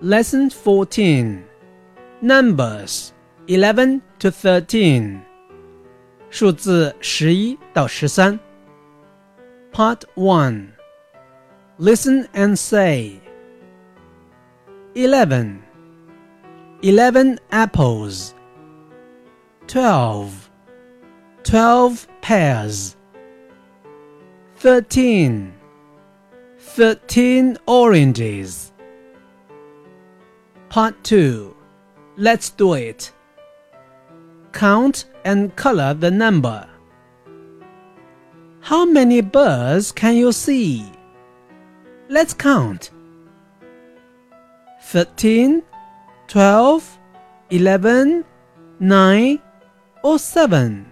Lesson 14 Numbers 11 to 13. 数字十一到十三。Part 1 Listen and say 11 11 apples 12 12 pears 13 13 oranges Part 2 Let's do it. Count and color the number. How many birds can you see? Let's count. 13, 12, 11, 9, or 7.